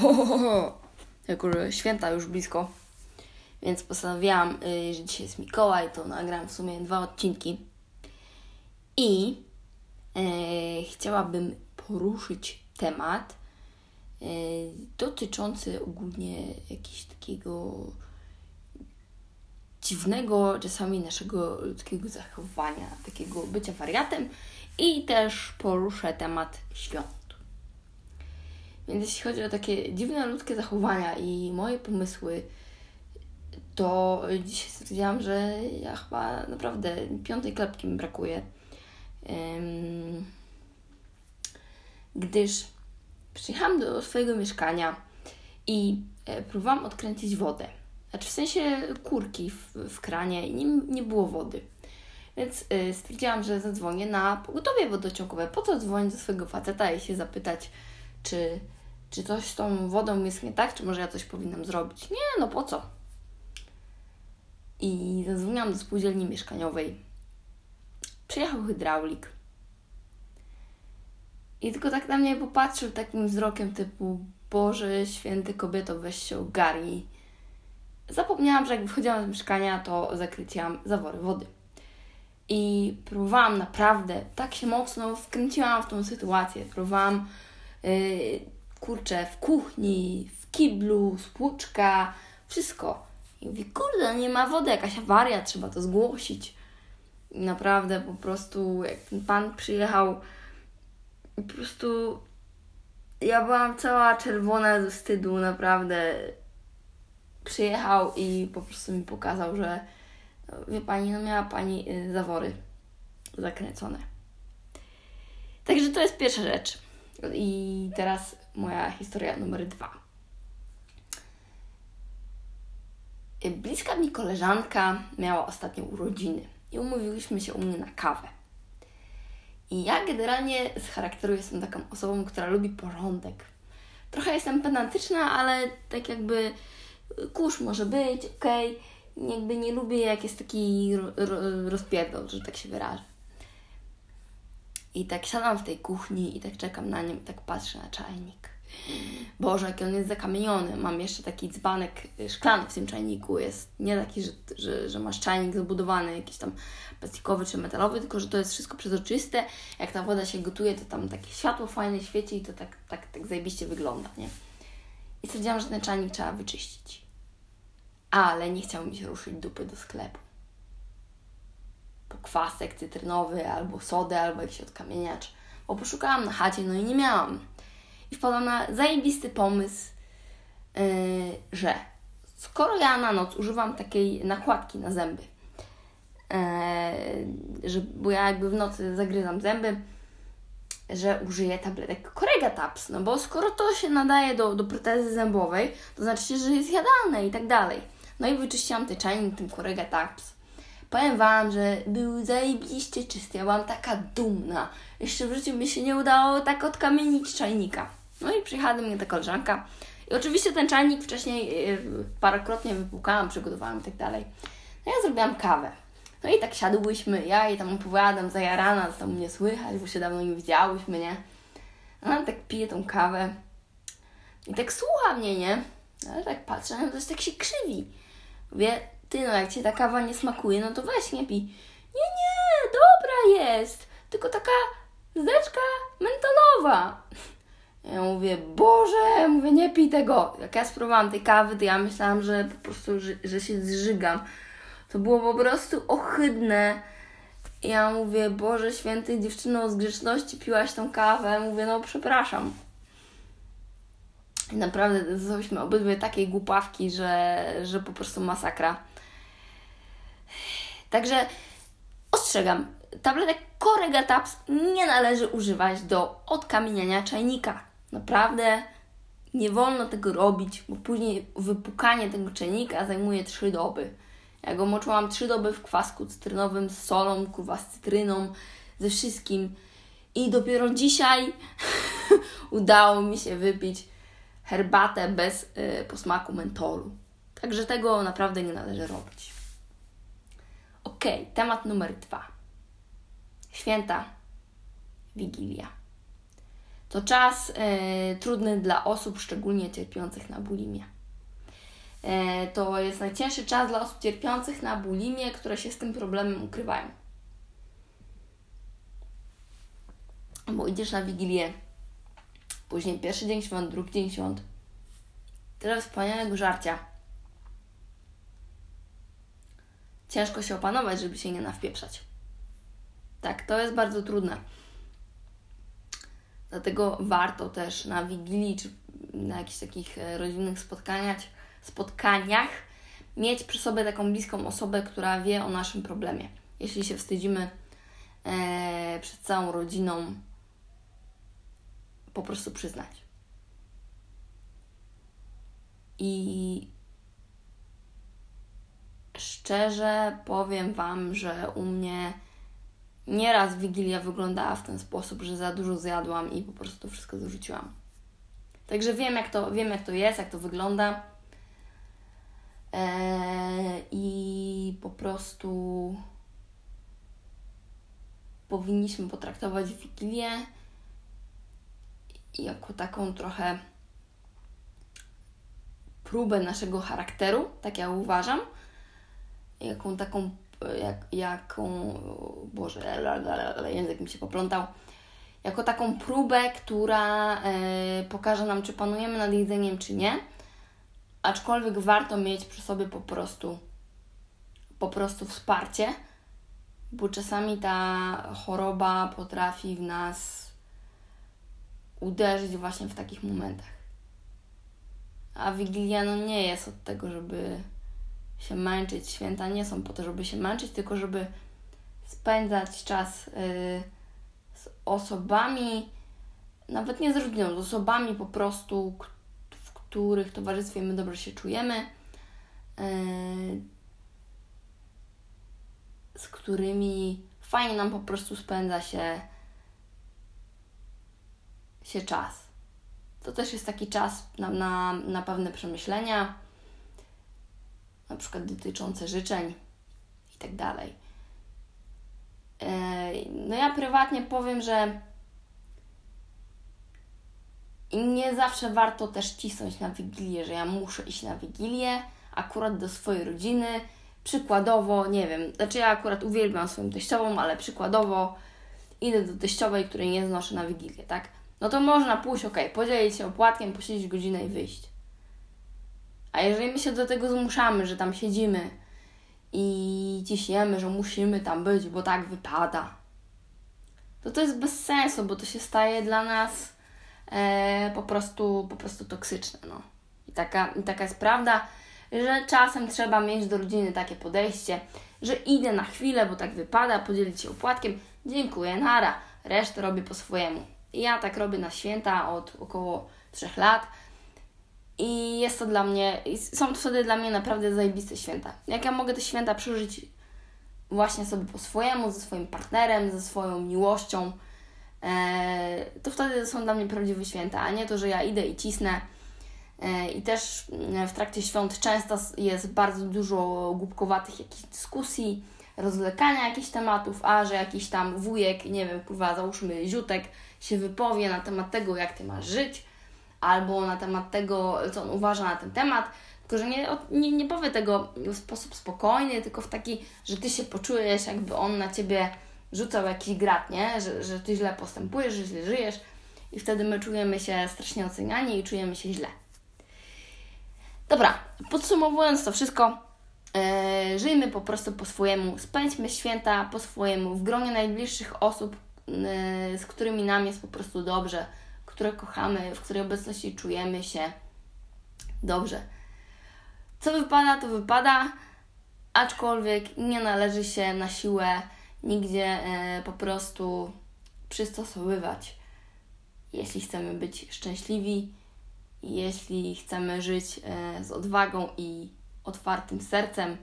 Ho, ho, ho. Jako, że święta już blisko. Więc postanowiłam, y, że dzisiaj jest Mikołaj, to nagram w sumie dwa odcinki. I e, chciałabym poruszyć temat e, dotyczący ogólnie jakiegoś takiego dziwnego czasami naszego ludzkiego zachowania, takiego bycia wariatem i też poruszę temat świąt. Więc jeśli chodzi o takie dziwne ludzkie zachowania i moje pomysły, to dzisiaj stwierdziłam, że ja chyba naprawdę piątej klepki mi brakuje. Um, gdyż przyjechałam do swojego mieszkania i e, próbowałam odkręcić wodę. Znaczy w sensie kurki w, w kranie i nie, nie było wody. Więc y, stwierdziłam, że zadzwonię na pogotowie wodociągowe. Po co dzwonić do swojego faceta i się zapytać, czy, czy coś z tą wodą jest nie tak, czy może ja coś powinnam zrobić. Nie, no po co? I zadzwoniłam do spółdzielni mieszkaniowej. Przyjechał hydraulik. I tylko tak na mnie popatrzył takim wzrokiem typu Boże, święty kobieto, weź się ogarnij. Zapomniałam, że jak wychodziłam z mieszkania, to zakryciłam zawory wody. I próbowałam naprawdę, tak się mocno wkręciłam w tą sytuację. Próbowałam, yy, kurczę, w kuchni, w kiblu, spłuczka, wszystko. I mówię, kurde, nie ma wody, jakaś awaria, trzeba to zgłosić. I naprawdę po prostu, jak ten pan przyjechał, po prostu ja byłam cała czerwona ze wstydu, naprawdę. Przyjechał i po prostu mi pokazał, że no, wie pani, no miała pani y, zawory zakręcone. Także to jest pierwsza rzecz. I teraz moja historia numer dwa. Bliska mi koleżanka miała ostatnio urodziny i umówiłyśmy się u mnie na kawę. I ja generalnie z charakteru jestem taką osobą, która lubi porządek. Trochę jestem pedantyczna, ale tak jakby kurz może być, okej. Okay. Jakby nie lubię, jak jest taki ro rozpierdol, że tak się wyrażę. I tak siadam w tej kuchni i tak czekam na nim, tak patrzę na czajnik. Boże, jaki on jest zakamieniony. Mam jeszcze taki dzbanek szklany w tym czajniku. Jest nie taki, że, że, że masz czajnik zabudowany, jakiś tam plastikowy czy metalowy, tylko że to jest wszystko przezroczyste. Jak ta woda się gotuje, to tam takie światło fajne świeci i to tak, tak, tak zajebiście wygląda, nie? I stwierdziłam, że ten czajnik trzeba wyczyścić. Ale nie chciało mi się ruszyć dupy do sklepu. Kwasek cytrynowy, albo sodę, albo jakiś odkamieniacz. Bo poszukałam na chacie, no i nie miałam i wpadłam na zajebisty pomysł, yy, że skoro ja na noc używam takiej nakładki na zęby, yy, że, bo ja jakby w nocy zagryzam zęby, że użyję tabletek Corega Taps, no bo skoro to się nadaje do, do protezy zębowej, to znaczy, że jest jadalne i tak dalej. No i wyczyściłam te czajnik tym Corega Taps. Powiem Wam, że był zajebiście czysty. Ja byłam taka dumna. Jeszcze w życiu mi się nie udało tak odkamienić czajnika. No i przyjechała do mnie ta koleżanka. I oczywiście ten czajnik wcześniej e, parokrotnie wypłukałam, przygotowałam i tak dalej. No ja zrobiłam kawę. No i tak siadłyśmy, ja jej tam opowiadam, zajarana, co tam mnie słychać, bo się dawno nie widziałyśmy, nie? No ona tak pije tą kawę i tak słucha mnie, nie? Ale tak patrzę, no to jest tak się krzywi. Mówię, ty no jak Ci ta kawa nie smakuje, no to weź nie pij. Nie, nie, dobra jest, tylko taka zdeczka mentolowa. Ja mówię, Boże, mówię, nie pij tego. Jak ja spróbowałam tej kawy, to ja myślałam, że po prostu, że, że się zżygam. To było po prostu ohydne. Ja mówię, Boże święty, dziewczyno z grzeczności piłaś tą kawę. Mówię, no przepraszam. I naprawdę zostałyśmy obydwie takiej głupawki, że, że po prostu masakra. Także ostrzegam, tabletek Corega Taps nie należy używać do odkamieniania czajnika. Naprawdę nie wolno tego robić, bo później wypukanie tego czajnika zajmuje 3 doby. Ja go moczyłam 3 doby w kwasku cytrynowym z solą, kurwa z cytryną, ze wszystkim. I dopiero dzisiaj udało mi się wypić herbatę bez y, posmaku mentolu. Także tego naprawdę nie należy robić. Ok, temat numer dwa. Święta Wigilia. To czas e, trudny dla osób szczególnie cierpiących na bulimię. E, to jest najcięższy czas dla osób cierpiących na bulimię, które się z tym problemem ukrywają. Bo idziesz na Wigilię, później pierwszy dzień świąt, drugi dzień świąt. Tyle wspaniałego żarcia. Ciężko się opanować, żeby się nie nawpieprzać. Tak, to jest bardzo trudne. Dlatego warto też na Wigilii czy na jakichś takich e, rodzinnych spotkaniach, spotkaniach mieć przy sobie taką bliską osobę, która wie o naszym problemie. Jeśli się wstydzimy e, przed całą rodziną, po prostu przyznać. I szczerze powiem Wam, że u mnie nieraz Wigilia wyglądała w ten sposób, że za dużo zjadłam i po prostu wszystko zarzuciłam. Także wiem, jak to, wiem, jak to jest, jak to wygląda. Eee, I po prostu powinniśmy potraktować Wigilię jako taką trochę próbę naszego charakteru, tak ja uważam, jaką taką, jak, jaką, Boże, język mi się poplątał, jako taką próbę, która e, pokaże nam, czy panujemy nad jedzeniem, czy nie, aczkolwiek warto mieć przy sobie po prostu, po prostu wsparcie, bo czasami ta choroba potrafi w nas uderzyć właśnie w takich momentach. A Wigilia no nie jest od tego, żeby się męczyć. Święta nie są po to, żeby się męczyć, tylko żeby spędzać czas yy, z osobami, nawet nie z rodziną, z osobami po prostu, w których towarzystwie my dobrze się czujemy, yy, z którymi fajnie nam po prostu spędza się, się czas. To też jest taki czas na, na, na pewne przemyślenia, na przykład dotyczące życzeń i tak dalej. E, no ja prywatnie powiem, że nie zawsze warto też cisnąć na Wigilię, że ja muszę iść na Wigilię akurat do swojej rodziny. Przykładowo, nie wiem, znaczy ja akurat uwielbiam swoją teściową, ale przykładowo idę do teściowej, której nie znoszę na Wigilię, tak? no to można pójść, ok, podzielić się opłatkiem, posiedzieć godzinę i wyjść. A jeżeli my się do tego zmuszamy, że tam siedzimy i ciśniemy, że musimy tam być, bo tak wypada, to to jest bez sensu, bo to się staje dla nas e, po, prostu, po prostu toksyczne. No. I, taka, I taka jest prawda, że czasem trzeba mieć do rodziny takie podejście, że idę na chwilę, bo tak wypada, podzielić się opłatkiem, dziękuję, nara, resztę robię po swojemu. Ja tak robię na święta od około 3 lat. I jest to dla mnie, są to wtedy dla mnie naprawdę zajebiste święta. Jak ja mogę te święta przeżyć właśnie sobie po swojemu, ze swoim partnerem, ze swoją miłością, e, to wtedy są dla mnie prawdziwe święta, a nie to, że ja idę i cisnę. E, I też w trakcie świąt często jest bardzo dużo głupkowatych jakichś dyskusji, rozwlekania jakichś tematów, a że jakiś tam wujek, nie wiem, pływa, załóżmy ziutek, się wypowie na temat tego, jak Ty masz żyć, albo na temat tego, co on uważa na ten temat, tylko że nie, nie, nie powie tego w sposób spokojny, tylko w taki, że Ty się poczujesz, jakby on na Ciebie rzucał jakiś grat, nie? Że, że Ty źle postępujesz, że źle żyjesz i wtedy my czujemy się strasznie oceniani i czujemy się źle. Dobra, podsumowując to wszystko, yy, żyjmy po prostu po swojemu, spędźmy święta po swojemu, w gronie najbliższych osób, Y, z którymi nam jest po prostu dobrze, które kochamy, w której obecności czujemy się dobrze. Co wypada, to wypada, aczkolwiek nie należy się na siłę nigdzie y, po prostu przystosowywać. Jeśli chcemy być szczęśliwi, jeśli chcemy żyć y, z odwagą i otwartym sercem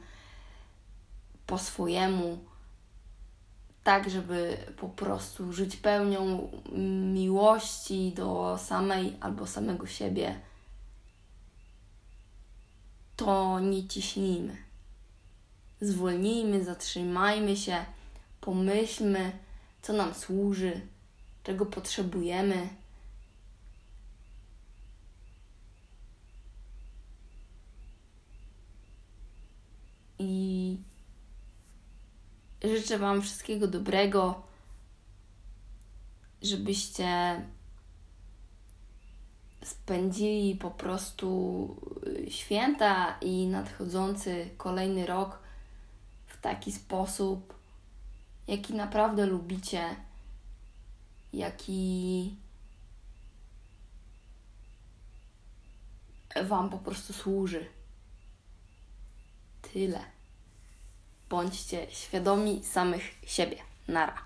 po swojemu, tak, żeby po prostu żyć pełnią miłości do samej albo samego siebie, to nie ciśnijmy. Zwolnijmy, zatrzymajmy się, pomyślmy, co nam służy, czego potrzebujemy życzę Wam wszystkiego dobrego, żebyście spędzili po prostu święta i nadchodzący kolejny rok w taki sposób, jaki naprawdę lubicie, jaki Wam po prostu służy. Tyle. Bądźcie świadomi samych siebie. Nara.